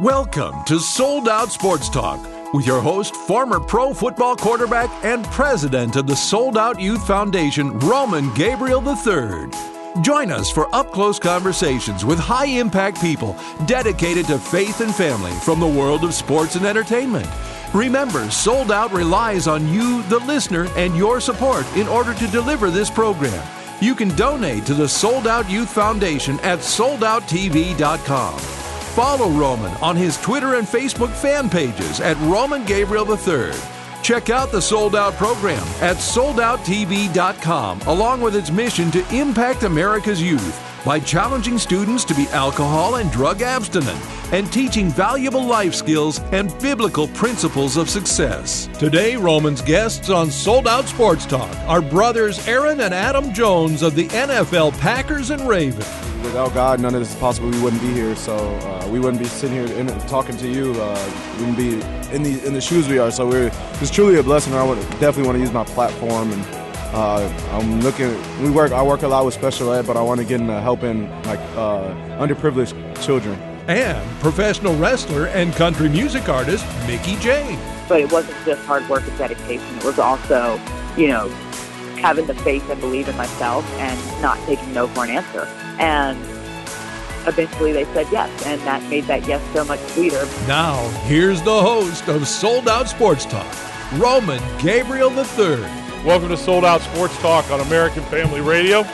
Welcome to Sold Out Sports Talk with your host, former pro football quarterback and president of the Sold Out Youth Foundation, Roman Gabriel III. Join us for up close conversations with high impact people dedicated to faith and family from the world of sports and entertainment. Remember, Sold Out relies on you, the listener, and your support in order to deliver this program. You can donate to the Sold Out Youth Foundation at soldouttv.com. Follow Roman on his Twitter and Facebook fan pages at Roman Gabriel III. Check out the Sold Out program at soldouttv.com, along with its mission to impact America's youth by challenging students to be alcohol and drug abstinent and teaching valuable life skills and biblical principles of success. Today, Roman's guests on Sold Out Sports Talk are brothers Aaron and Adam Jones of the NFL Packers and Ravens. Without God, none of this is possible. We wouldn't be here, so uh, we wouldn't be sitting here in, talking to you. Uh, we wouldn't be in the in the shoes we are. So we're it's truly a blessing. I would definitely want to use my platform and uh, I'm looking. We work. I work a lot with special ed, but I want to get into helping like uh, underprivileged children. And professional wrestler and country music artist Mickie James. But it wasn't just hard work and dedication. It was also, you know, having the faith and believe in myself and not taking no for an answer. And eventually they said yes, and that made that yes so much sweeter. Now, here's the host of Sold Out Sports Talk, Roman Gabriel III. Welcome to Sold Out Sports Talk on American Family Radio.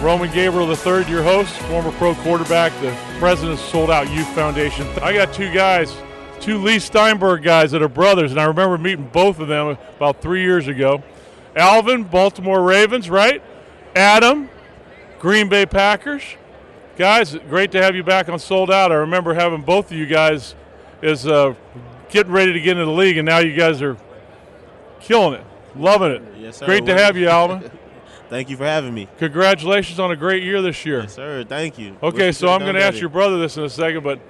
Roman Gabriel III, your host, former pro quarterback, the president of Sold Out Youth Foundation. I got two guys, two Leigh Steinberg guys that are brothers, and I remember meeting both of them about three years ago. Alvin, Baltimore Ravens, right? Adam, Green Bay Packers. Guys, great to have you back on Sold Out. I remember having both of you guys as uh, getting ready to get into the league, and now you guys are killing it. Loving it. Yes, sir. Great to have you, Alvin. Thank you for having me. Congratulations on a great year this year. Yes, sir. Thank you. Okay, so I'm going to ask your brother this in a second, but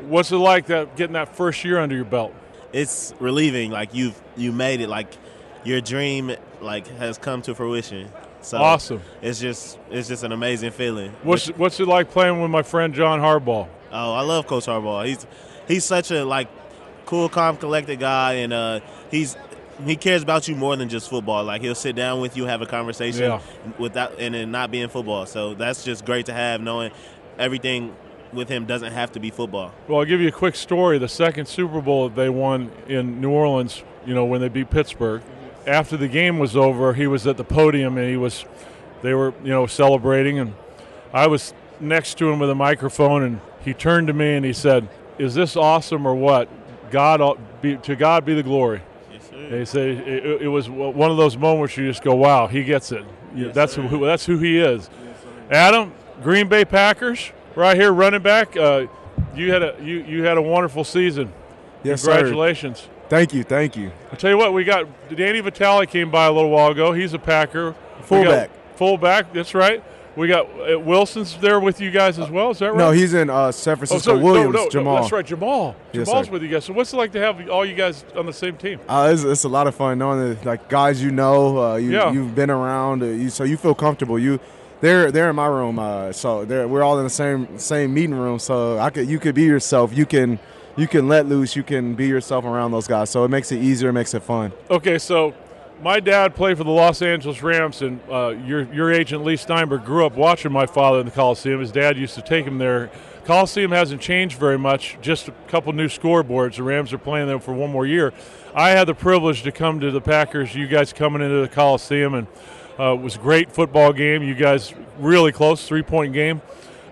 what's it like that getting that first year under your belt? It's relieving. Like you've you made it. Like your dream like has come to fruition. So Awesome. It's just it's just an amazing feeling. What's what's it like playing with my friend John Harbaugh? Oh, I love Coach Harbaugh. He's he's such a like cool, calm, collected guy, and uh, he's he cares about you more than just football. Like he'll sit down with you, have a conversation Yeah. without and it not being football. So that's just great to have, knowing everything with him doesn't have to be football. Well, I'll give you a quick story. The second Super Bowl they won in New Orleans, you know, when they beat Pittsburgh. After the game was over, he was at the podium and he was, they were, you know, celebrating. And I was next to him with a microphone and he turned to me and he said, Is this awesome or what? God, be, to God be the glory. Yes, And sir. he said it, it was one of those moments you just go, "Wow, he gets it." Yes, that's sir. who that's who he is. Adam, Green Bay Packers, right here, running back. Uh, you had a you you had a wonderful season. Yes, sir. Thank you, thank you. I tell you what, we got Danny Vitale came by a little while ago. He's a Packer. Fullback. Fullback. That's right. We got uh, Wilson's there with you guys as well. Is that right? No, he's in uh, San Oh, Francisco. so, no, Williams, no, no, Jamaal. that's right, Jamaal. Yes, Jamaal's sir. with you guys. So, what's it like to have all you guys on the same team? Uh, it's, it's a lot of fun knowing that like guys you know, uh, you Yeah. you've been around, uh, you, so you feel comfortable. You they're they're in my room, uh, so they're, we're all in the same same meeting room. So I could you could be yourself. You can you can let loose. You can be yourself around those guys. So it makes it easier. It makes it fun. Okay, so my dad played for the Los Angeles Rams, and uh, your your agent Leigh Steinberg grew up watching my father in the Coliseum. His dad used to take him there. Coliseum hasn't changed very much, just a couple new scoreboards. The Rams are playing there for one more year. I had the privilege to come to the Packers. You guys coming into the Coliseum, and uh, it was a great football game. You guys really close, three point game.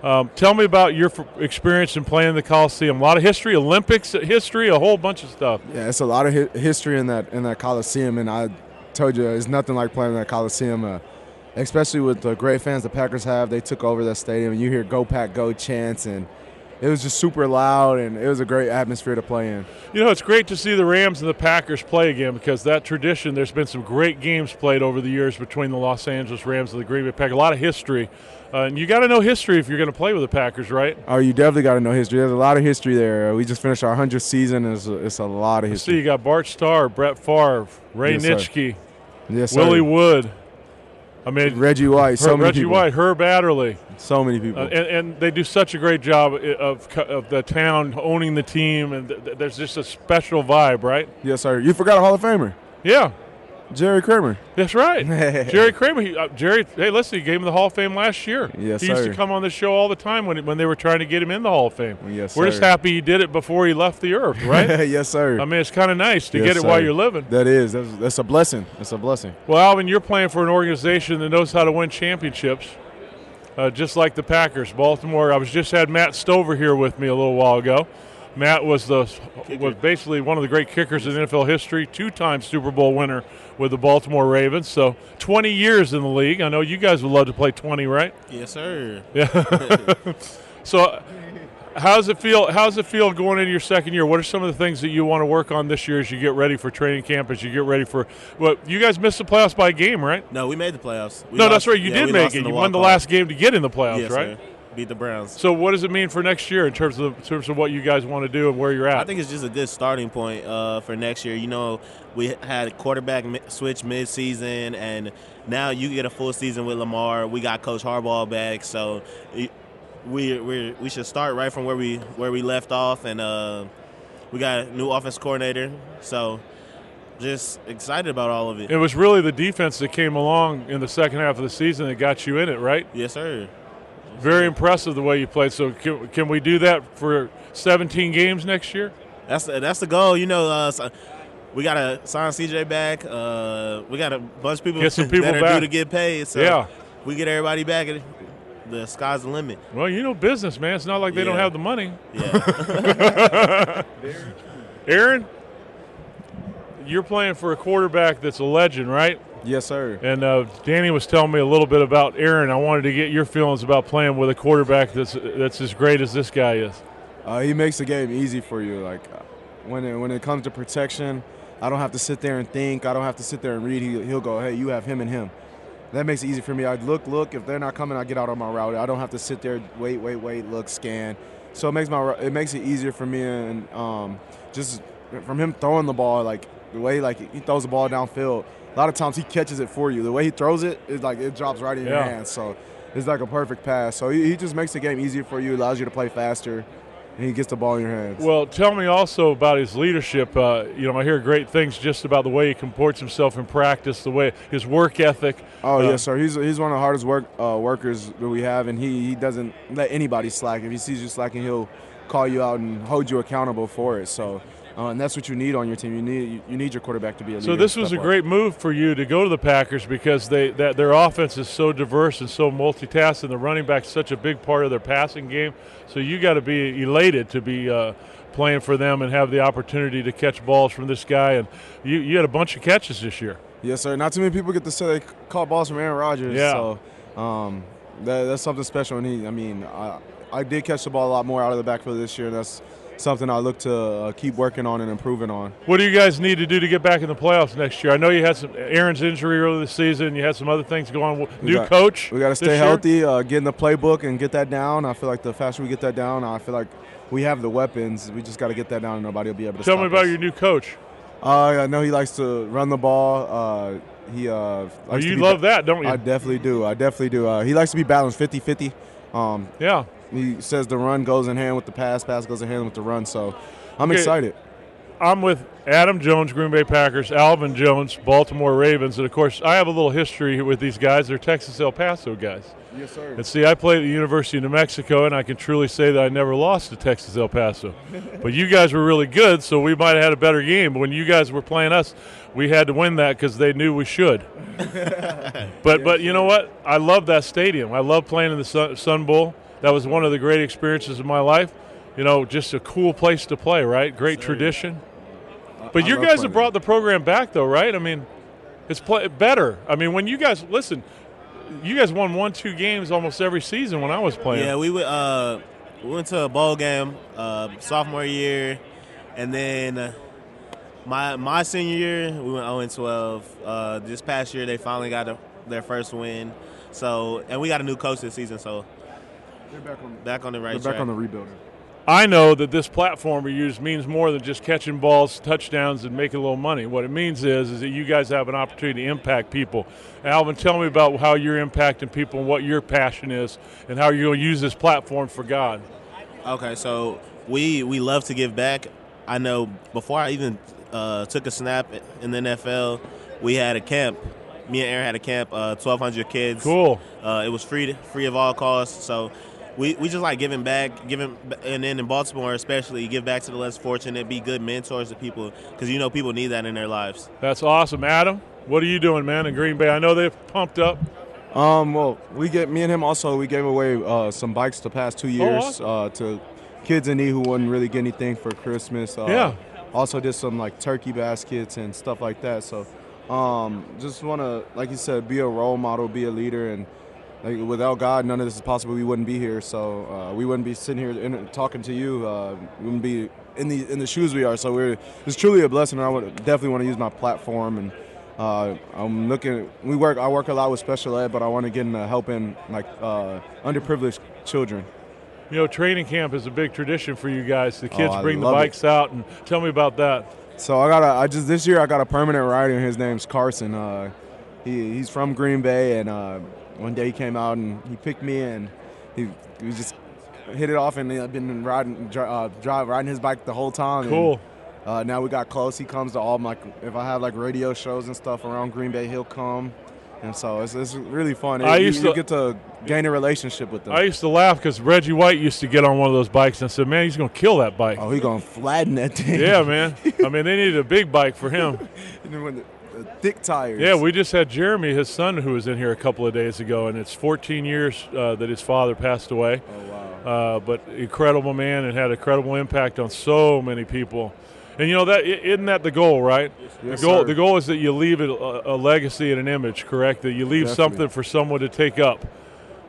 Um, tell me about your f- experience in playing the Coliseum. A lot of history, Olympics history, a whole bunch of stuff. Yeah, it's a lot of hi- history in that in that Coliseum, and I told you it's nothing like playing in that Coliseum. Uh, especially with the great fans the Packers have, they took over that stadium, and you hear "Go Pack, Go" chants, and it was just super loud, and it was a great atmosphere to play in. You know, it's great to see the Rams and the Packers play again because that tradition, there's been some great games played over the years between the Los Angeles Rams and the Green Bay Packers. A lot of history. Uh, and you got to know history if you're going to play with the Packers, right? Oh, you definitely got to know history. There's a lot of history there. We just finished our 100th season. and It's a, it's a lot of See, history. you got Bart Starr, Brett Favre, Ray Yes. Nitschke, Yes, sir. Willie Wood. I mean, Reggie White, so many Reggie people. White, Herb Adderley, So many people. uh, and, and they do such a great job of of the town owning the team, and th- th- there's just a special vibe, right? yes, sir. You forgot a Hall of Famer, Yeah, Jerry Kramer. that's right. Jerry Kramer, he, uh, Jerry. Hey, listen, he gave him the Hall of Fame last year. Yes, he used sir. to come on the show all the time when when they were trying to get him in the Hall of Fame. Yes, We're just happy he did it before he left the earth, right? yes, sir. I mean, it's kind of nice to Yes, get it while you're living. That is. That's, that's a blessing. That's a blessing. Well, Alvin, you're playing for an organization that knows how to win championships, uh, just like the Packers. Baltimore. I was just had Matt Stover here with me a little while ago. Matt was the was basically one of the great kickers in NFL history, two-time Super Bowl winner with the Baltimore Ravens. So 20 years in the league. I know you guys would love to play 20, right? Yes, sir. Yeah. So, how's it feel? How's it feel going into your second year? What are some of the things that you want to work on this year as you get ready for training camp? As you get ready for what you guys missed the playoffs by a game, right? No, we made the playoffs. We no, lost- that's right. You yeah, did make it. You won the last game to get in the playoffs, Yes, right? sir. Beat the Browns. So, what does it mean for next year in terms of in terms of what you guys want to do and where you're at? I think it's just a good starting point uh, for next year. You know, we had a quarterback switch mid-season, and now you get a full season with Lamar. We got Coach Harbaugh back, so we we we should start right from where we where we left off, and uh, we got a new offense coordinator. So just excited about all of it. it was really the defense that came along in the second half of the season that got you in it, right? Yes, sir. Very impressive the way you played. So, can, can we do that for 17 games next year? That's the, that's the goal. You know, uh, so we got to sign CJ back. Uh, we got a bunch of people, Get some people that are back. due to get paid. So Yeah. we get everybody back. and The sky's the limit. Well, you know business, man. It's not like they don't have the money. Yeah. Aaron, you're playing for a quarterback that's a legend, right? Yes, sir. And uh, Danny was telling me a little bit about Aaron. I wanted to get your feelings about playing with a quarterback that's that's as great as this guy is. Uh, he makes the game easy for you. Like uh, when it, when it comes to protection, I don't have to sit there and think. I don't have to sit there and read. He, he'll go, hey, you have him and him. That makes it easy for me. I look, look. If they're not coming, I get out on my route. I don't have to sit there, wait, wait, wait, look, scan. So it makes my it makes it easier for me. And um, just from him throwing the ball, like the way like he throws the ball downfield. A lot of times he catches it for you. The way he throws it is like it drops right in your hands. So it's like a perfect pass. So he, he just makes the game easier for you. Allows you to play faster and he gets the ball in your hands. Well, tell me also about his leadership. Uh, you know, I hear great things just about the way he comports himself in practice, the way his work ethic. oh uh, yes, sir. He's he's one of the hardest work uh, workers that we have, and he he doesn't let anybody slack. If he sees you slacking, he'll call you out and hold you accountable for it. So. Uh, and that's what you need on your team. You need you need your quarterback to be a leader. So this was a up. great move for you to go to the Packers because they that their offense is so diverse and so multitask, and the running back's such a big part of their passing game. So you got to be elated to be uh, playing for them and have the opportunity to catch balls from this guy. And you you had a bunch of catches this year. Yes, sir. Not too many people get to say they caught balls from Aaron Rodgers. Yeah. So um, that, that's something special. And he, I mean, I, I did catch the ball a lot more out of the backfield this year. And that's something I look to uh, keep working on and improving on. What do you guys need to do to get back in the playoffs next year? I know you had some Aaron's injury earlier this season. You had some other things going. on. New got- coach. We got to stay healthy, uh, get in the playbook, and get that down. I feel like the faster we get that down, I feel like we have the weapons. We just got to get that down, and nobody will be able to stop. Tell me about us. your new coach. Uh, I know he likes to run the ball. Uh, he uh, Oh, you love that, don't you? I definitely do. I definitely do. Uh, he likes to be balanced 50-50. Um, yeah. He says the run goes in hand with the pass, pass goes in hand with the run. So I'm Okay. excited. I'm with Adam Jones, Green Bay Packers, Alvin Jones, Baltimore Ravens, and of course, I have a little history with these guys. They're Texas El Paso guys. Yes, sir. And see, I played at the University of New Mexico, and I can truly say that I never lost to Texas El Paso. but you guys were really good, so we might have had a better game. But when you guys were playing us, we had to win that because they knew we should. but but you know what? I love that stadium. I love playing in the Sun, Sun Bowl. That was one of the great experiences of my life. You know, just a cool place to play, right? Great tradition. But I you guys have brought the program back, though, right? I mean, it's play, better. I mean, when you guys listen, you guys won one, two games almost every season when I was playing. Yeah, we went, uh, we went to a bowl game uh, sophomore year, and then uh, my my senior year we went 0 and 12. Uh, this past year they finally got a, their first win. So and we got a new coach this season, so They're back on, back on the right they're track. back on the rebuilding. I know that this platform we use means more than just catching balls, touchdowns, and making a little money. What it means is, is that you guys have an opportunity to impact people. Alvin, tell me about how you're impacting people and what your passion is, and how you're going to use this platform for God. Okay, so we we love to give back. I know before I even uh, took a snap in the NFL, we had a camp. Me and Aaron had a camp, uh, 1,200 kids. Cool. Uh, it was free, free of all costs. So we, we just like giving back, giving, and then in Baltimore especially, give back to the less fortunate, be good mentors to people because you know people need that in their lives. That's awesome, Adam. What are you doing, man, in Green Bay? I know they've pumped up. Um, well, we get me and him also. We gave away uh, some bikes the past two years awesome. uh, to kids in need who wouldn't really get anything for Christmas. Uh, Yeah. Also did some like turkey baskets and stuff like that. So, um, just want to, like you said, be a role model, be a leader, and like, without God, none of this is possible. We wouldn't be here. So uh, we wouldn't be sitting here in, talking to you. Uh, we wouldn't be in the in the shoes we are. So we're it's truly a blessing. And I would definitely want to use my platform and. Uh, I'm looking. We work. I work a lot with special ed, but I want to get into helping like uh, underprivileged children. You know, training camp is a big tradition for you guys. The kids Oh, bring the love it. bikes out, and tell me about that. So I got a. I just this year I got a permanent rider. and His name's Carson. Uh, he he's from Green Bay, and uh, one day he came out and he picked me, and he, he just hit it off, and I've been riding uh, drive riding his bike the whole time. and, Cool. uh, now we got close. He comes to all my if I have like radio shows and stuff around Green Bay, he'll come. And so it's, it's really fun. I used you, to- get to gain a relationship with them. I used to laugh because Reggie White used to get on one of those bikes and said, "Man, he's going to kill that bike." oh, he gonna flatten that thing. Yeah, man. I mean, they needed a big bike for him. And then when the, the thick tires. Yeah, we just had Jeremy, his son, who was in here a couple of days ago, and it's 14 years uh, that his father passed away. Oh wow. Uh, but incredible man and had a credible impact on so many people. And you know that isn't that the goal, right? Yes, the goal sir. the goal is that you leave it a, a legacy and an image, correct? That you leave Definitely. something for someone to take up.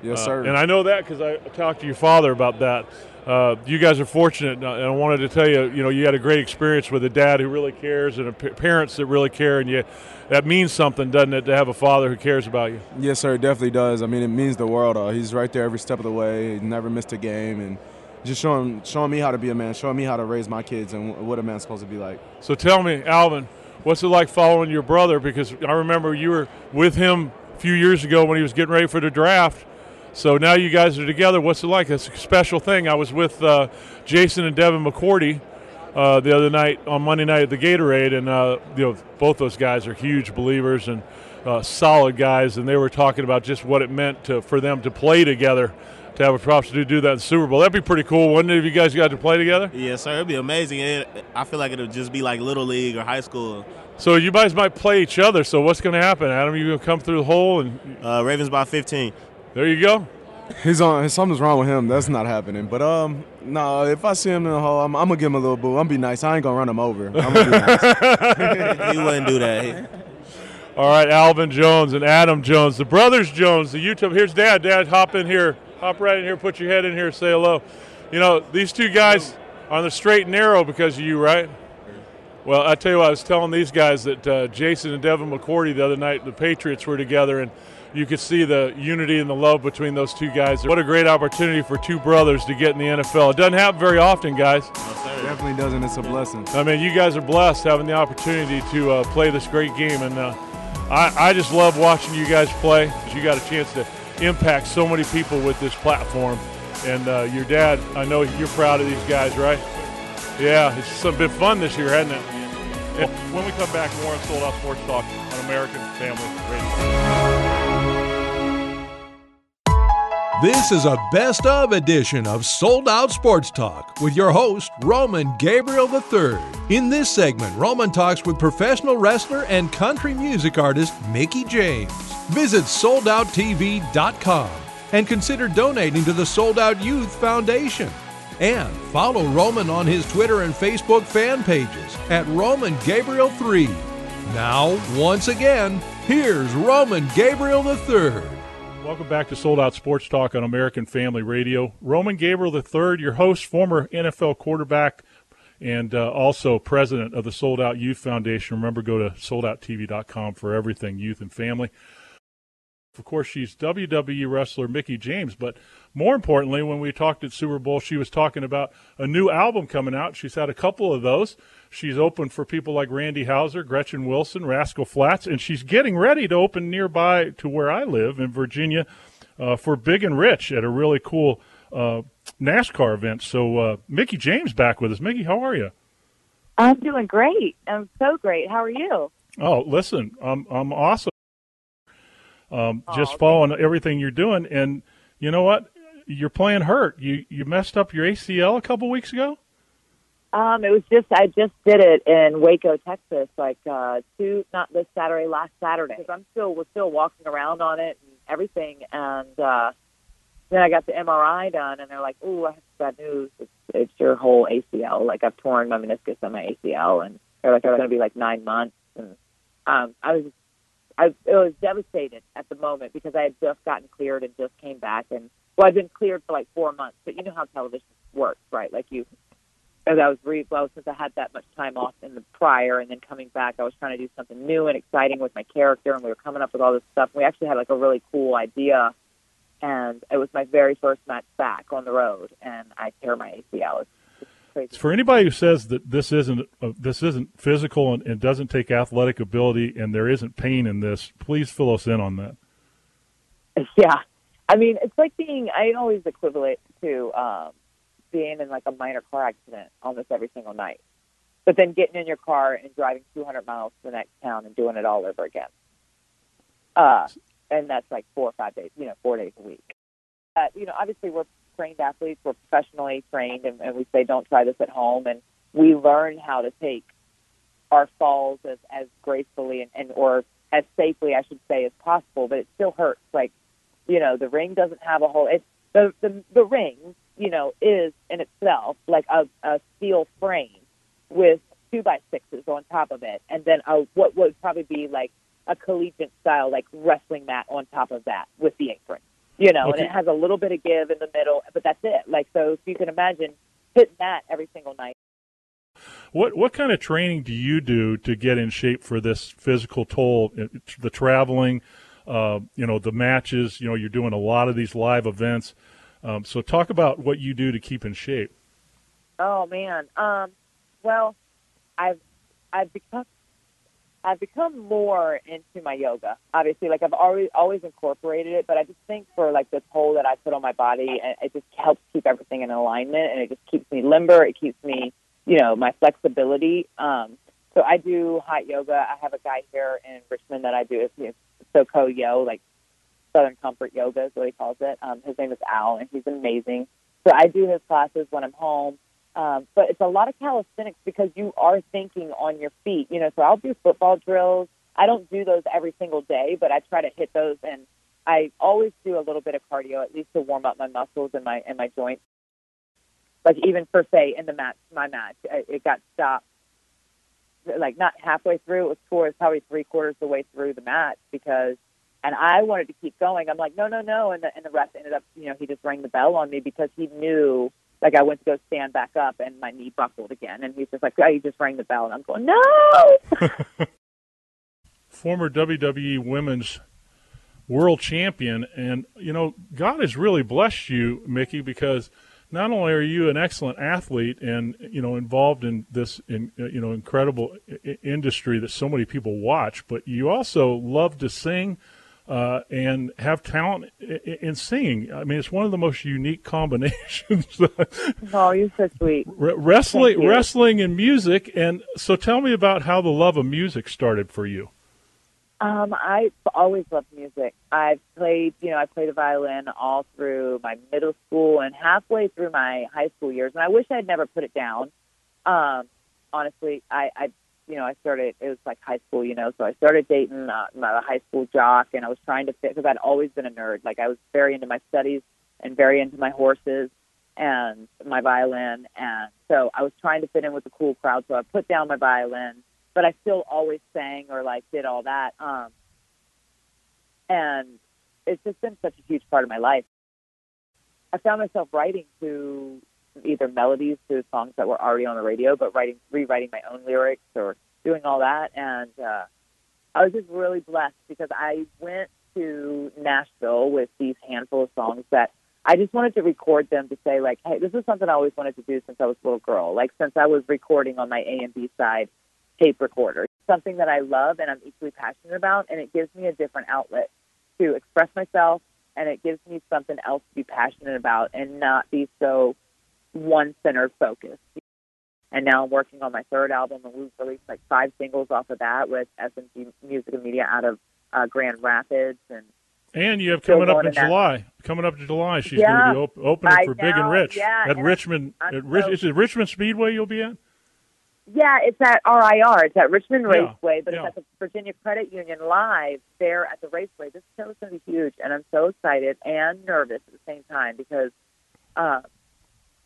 Yes, Uh, sir. and I know that because I talked to your father about that. Uh, you guys are fortunate, and I wanted to tell you, you know, you had a great experience with a dad who really cares and a parents that really care, and you, that means something, doesn't it, to have a father who cares about you? Yes, sir. It definitely does. I mean, it means the world. Uh, he's right there every step of the way. He never missed a game, and just showing showing me how to be a man, showing me how to raise my kids, and wh- what a man's supposed to be like. So tell me, Alvin, what's it like following your brother? Because I remember you were with him a few years ago when he was getting ready for the draft. So now you guys are together. What's it like? It's a special thing. I was with uh, Jason and Devin McCourty uh, the other night on Monday night at the Gatorade, and uh, you know both those guys are huge believers and uh, solid guys, and they were talking about just what it meant to, for them to play together, to have a opportunity to do that in the Super Bowl. That'd be pretty cool, wouldn't it? If you guys got to play together. Yes, sir. It'd be amazing. It, I feel like it'll just be like little league or high school. So you guys might play each other. So what's going to happen, Adam? You going to come through the hole, and Uh, Ravens by 15. There you go. He's on. Something's wrong with him. That's not happening. But um, no. If I see him in the hall, I'm, I'm gonna give him a little boo. I'm gonna be nice. I ain't gonna run him over. I'm gonna be nice. he wouldn't do that. All right, Alvin Jones and Adam Jones, the brothers Jones, the YouTube. Here's Dad. Dad, hop in here. Hop right in here. Put your head in here. Say hello. You know these two guys are on the straight and narrow because of you, right? Well, I tell you what, I was telling these guys that uh, Jason and Devin McCourty the other night, the Patriots were together, and you could see the unity and the love between those two guys. What a great opportunity for two brothers to get in the NFL. It doesn't happen very often, guys. definitely doesn't. It's a blessing. I mean, you guys are blessed having the opportunity to uh, play this great game, and uh, I, I just love watching you guys play. 'cause You got a chance to impact so many people with this platform, and uh, your dad. I know you're proud of these guys, right? Yeah, it's just been fun this year, hasn't it? And when we come back, more on Sold Out Sports Talk on American Family Radio. This is a best of edition of Sold Out Sports Talk with your host, Roman Gabriel III. In this segment, Roman talks with professional wrestler and country music artist Mickie James. Visit soldouttv.com and consider donating to the Sold Out Youth Foundation. And follow Roman on his Twitter and Facebook fan pages at Roman Gabriel 3. Now, once again, here's Roman Gabriel III. Welcome back to Sold Out Sports Talk on American Family Radio. Roman Gabriel III, your host, former NFL quarterback, and uh, also president of the Sold Out Youth Foundation. Remember, go to soldouttv.com for everything youth and family. Of course, she's WWE wrestler Mickie James, but more importantly, when we talked at Super Bowl, she was talking about a new album coming out. She's had a couple of those. She's open for people like Randy Houser, Gretchen Wilson, Rascal Flatts, and she's getting ready to open nearby to where I live in Virginia uh, for Big and Rich at a really cool uh, NASCAR event. So, uh, Mickie James back with us. Mickey, how are you? I'm doing great. I'm so great. How are you? Oh, listen, I'm I'm awesome. Um, oh, just following everything you're doing, and you know what? You're playing hurt. You you messed up your ACL a couple weeks ago. Um, it was just I just did it in Waco, Texas, like uh, two not this Saturday, last Saturday. Because I'm still we're still walking around on it and everything, and uh, then I got the MRI done, and they're like, "Oh, I have bad news. It's, it's your whole ACL. Like I've torn my meniscus on my ACL, and they're like, it's going to be like nine months." And um, I was I, I was devastated at the moment because I had just gotten cleared and just came back, and well, I've been cleared for like four months. But you know how television works, right? Like you, as I was re well since I had that much time off in the prior, and then coming back, I was trying to do something new and exciting with my character, and we were coming up with all this stuff. And we actually had like a really cool idea, and it was my very first match back on the road, and I tear my ACL. It's crazy. For anybody who says that this isn't uh, this isn't physical and, and, doesn't take athletic ability and there isn't pain in this, please fill us in on that. Yeah, I mean it's like being I always equivalent to um, being in like a minor car accident almost every single night, but then getting in your car and driving 200 miles to the next town and doing it all over again. Uh, and that's like four or five days, you know, four days a week. Uh, you know, obviously we're trained athletes. We're professionally trained, and, and we say don't try this at home. And we learn how to take our falls as, as gracefully and, and or as safely, I should say, as possible. But it still hurts. Like, you know, the ring doesn't have a hole. It's the the, the ring, you know, is in itself like a, a steel frame with two by sixes on top of it, and then a what would probably be like a collegiate style like wrestling mat on top of that with the apron you know, okay. and it has a little bit of give in the middle, but that's it. Like so, if you can imagine hitting that every single night. What what kind of training do you do to get in shape for this physical toll? The traveling, uh, you know, the matches. You know, you're doing a lot of these live events. Um, so talk about what you do to keep in shape. Oh man, um, well, I've I've become I've become more into my yoga. Obviously, like I've always always incorporated it, but I just think for like the toll that I put on my body, it just helps keep everything in alignment, and it just keeps me limber. It keeps me, you know, my flexibility. Um, so I do hot yoga. I have a guy here in Richmond that I do. It's SoCo Yo, like Southern Comfort Yoga is what he calls it. Um, his name is Al, and he's amazing. So I do his classes when I'm home. Um, but it's a lot of calisthenics because you are thinking on your feet. You know, so I'll do football drills. I don't do those every single day, but I try to hit those, and I always do a little bit of cardio at least to warm up my muscles and my and my joints. Like even for say in the match, my match, it got stopped like not halfway through. It was towards probably three quarters of the way through the match because, and I wanted to keep going. I'm like, no, no, no, and the and the ref ended up, you know, he just rang the bell on me because he knew like I went to go stand back up and my knee buckled again, and he's just like, "Oh, you just rang the bell," and I'm going, "No." Former WWE Women's World Champion, and you know, God has really blessed you, Mickie, because not only are you an excellent athlete and you know involved in this in, uh, you know incredible industry that so many people watch, but you also love to sing uh, and have talent in singing. I mean, it's one of the most unique combinations. oh, you're so sweet. wrestling, wrestling, and music. And so, tell me about how the love of music started for you. Um, I always loved music. I've played, you know, I played the violin all through my middle school and halfway through my high school years, and I wish I'd never put it down. Um, honestly, I, I you know, I started, it was like high school, you know, so I started dating uh, my high school jock and I was trying to fit, because I'd always been a nerd. Like I was very into my studies and very into my horses and my violin. And so I was trying to fit in with the cool crowd. So I put down my violin, but I still always sang or like did all that. Um, and it's just been such a huge part of my life. I found myself writing to either melodies to songs that were already on the radio, but writing, rewriting my own lyrics or doing all that. And uh, I was just really blessed because I went to Nashville with these handful of songs that I just wanted to record them to say like, hey, this is something I always wanted to do since I was a little girl. Like since I was recording on my A and B side tape recorder, something that I love and I'm equally passionate about, and it gives me a different outlet to express myself, and it gives me something else to be passionate about and not be so one centered focus. And now I'm working on my third album, and we've released like five singles off of that with SMG Music and Media out of uh, Grand Rapids and and you have coming up in July. Coming up in July, she's yeah, going to be op- opening for Big and Rich yeah, at and Richmond. I'm At Rich, so- is it Richmond Speedway you'll be at? Yeah, it's at RIR. It's at Richmond Yeah, Raceway, but it's at the Virginia Credit Union live there at the Raceway. This show is going to be huge, and I'm so excited and nervous at the same time because, uh,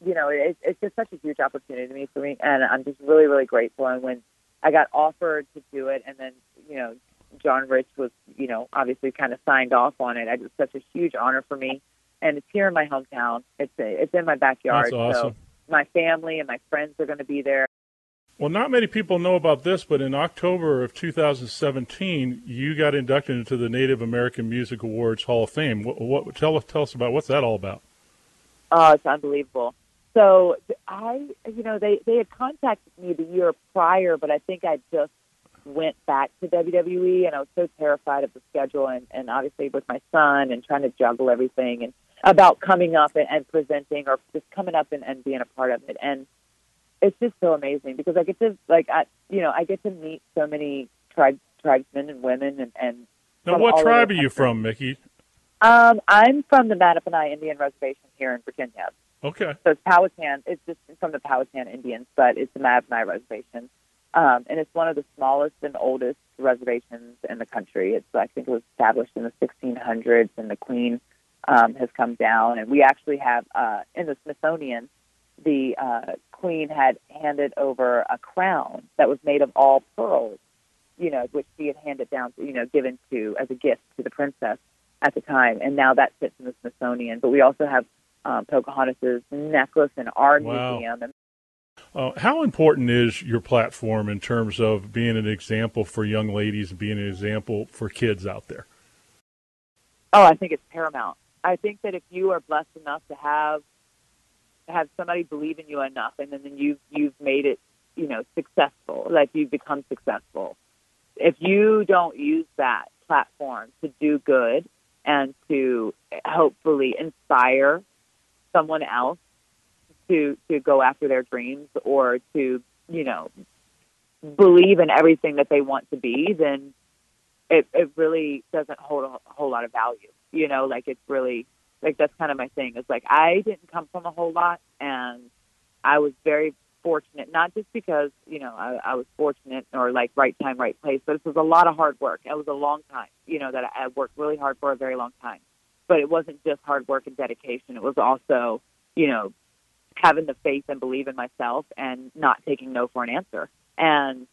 you know, it, it's just such a huge opportunity to me for me, and I'm just really, really grateful. And when I got offered to do it, and then you know, John Rich was, you know, obviously kind of signed off on it. It was such a huge honor for me, and it's here in my hometown. It's it's in my backyard. That's awesome. So my family and my friends are going to be there. Well, not many people know about this, but in October of 2017, you got inducted into the Native American Music Awards Hall of Fame. What, what tell us tell us about what's that all about? Oh, it's unbelievable. So I, you know, they they had contacted me the year prior, but I think I just went back to WWE, and I was so terrified of the schedule, and and obviously with my son and trying to juggle everything, and about coming up and, and presenting or just coming up and, and being a part of it, and it's just so amazing because I get to like, I, you know, I get to meet so many tribe tribesmen and women, and and Now, what tribe are you from, Mickie? Um, I'm from the Mattaponi Indian Reservation here in Virginia. Okay. So it's Powhatan. It's just from the Powhatan Indians, but it's the Mattaponi Reservation, um, and it's one of the smallest and oldest reservations in the country. It's I think it was established in the 1600s, and the Queen um, has come down, and we actually have uh, in the Smithsonian. The uh, Queen had handed over a crown that was made of all pearls, you know, which she had handed down, you know, given to as a gift to the princess at the time, and now that sits in the Smithsonian. But we also have um, Pocahontas's necklace in our Wow. museum. And Uh, how important is your platform in terms of being an example for young ladies and being an example for kids out there? oh, I think it's paramount. I think that if you are blessed enough to have have somebody believe in you enough, and then, then you've you've made it, you know, successful, like you've become successful. If you don't use that platform to do good and to hopefully inspire someone else to to go after their dreams or to you know believe in everything that they want to be, then it it really doesn't hold a whole lot of value. You know, like it's really like that's kind of my thing. It's like I didn't come from a whole lot, and I was very fortunate. Not just because you know I, I was fortunate or like right time, right place, but it was a lot of hard work. It was a long time. You know that I, I worked really hard for a very long time. But it wasn't just hard work and dedication. It was also you know having the faith and believe in myself and not taking no for an answer. And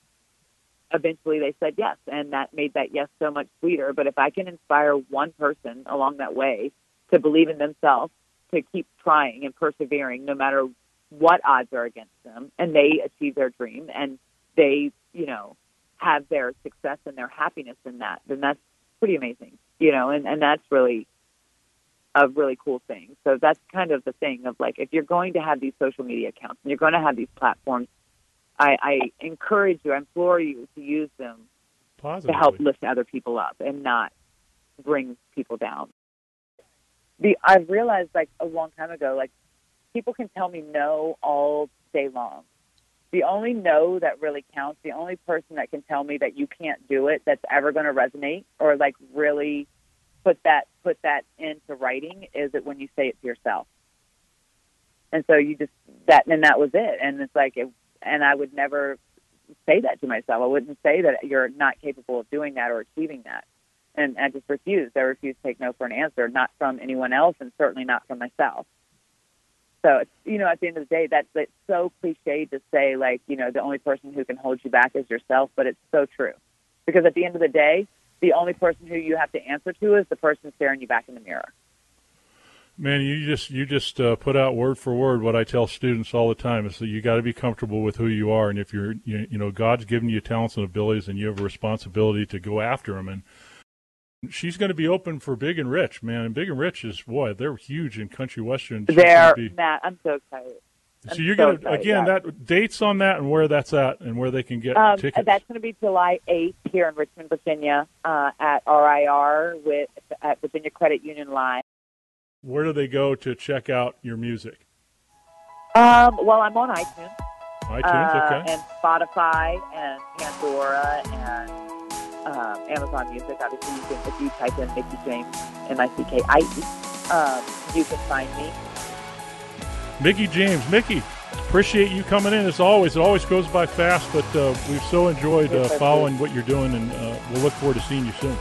eventually they said yes, and that made that yes so much sweeter. But if I can inspire one person along that way to believe in themselves, to keep trying and persevering, no matter what odds are against them, and they achieve their dream and they, you know, have their success and their happiness in that, then that's pretty amazing, you know, and, and that's really a really cool things. So that's kind of the thing of like, if you're going to have these social media accounts and you're going to have these platforms, I, I encourage you, I implore you to use them to help lift other people up and not bring people down. The I've realized like a long time ago, like people can tell me no all day long. The only no that really counts, the only person that can tell me that you can't do it that's ever going to resonate or like really put that put that into writing is it when you say it to yourself. And so you just that and that was it. And it's like it, and I would never say that to myself. I wouldn't say that you're not capable of doing that or achieving that. And I just refused. I refused to take no for an answer, not from anyone else and certainly not from myself. So, you know, at the end of the day, that's it's so cliche to say, like, you know, the only person who can hold you back is yourself, but it's so true. Because at the end of the day, the only person who you have to answer to is the person staring you back in the mirror. Man, you just you just uh, put out word for word what I tell students all the time is that you got to be comfortable with who you are, and if you're you, you know God's given you talents and abilities, and you have a responsibility to go after them. And She's going to be open for Big and Rich, man. And Big and Rich is boy, they're huge in country western. She's there, be... Matt. I'm so excited. So you're so gonna again yeah. that dates on that and where that's at and where they can get um, tickets. That's going to be July 8th here in Richmond, Virginia, uh, at RIR with at Virginia Credit Union Live. Where do they go to check out your music? Um, well, I'm on iTunes. iTunes, uh, okay. And Spotify and Pandora and um, Amazon Music. Obviously, you can, if you type in Mickie James, M-I-C-K-I-E, um, you can find me. Mickie James. Mickie, appreciate you coming in as always. It always goes by fast, but uh, we've so enjoyed uh, following what you're doing, and uh, we'll look forward to seeing you soon.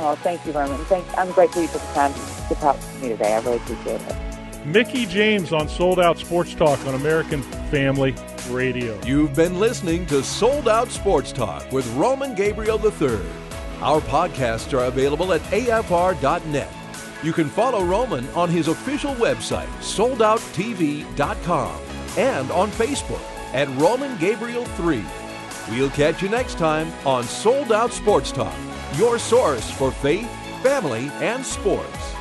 Oh, thank you, Roman. Thank, I'm grateful you took the time to talk to me today. I really appreciate it. Mickie James on Sold Out Sports Talk on American Family Radio. You've been listening to Sold Out Sports Talk with Roman Gabriel III. Our podcasts are available at afr.net. You can follow Roman on his official website, soldouttv.com, and on Facebook at Roman Gabriel 3. We'll catch you next time on Sold Out Sports Talk, your source for faith, family, and sports.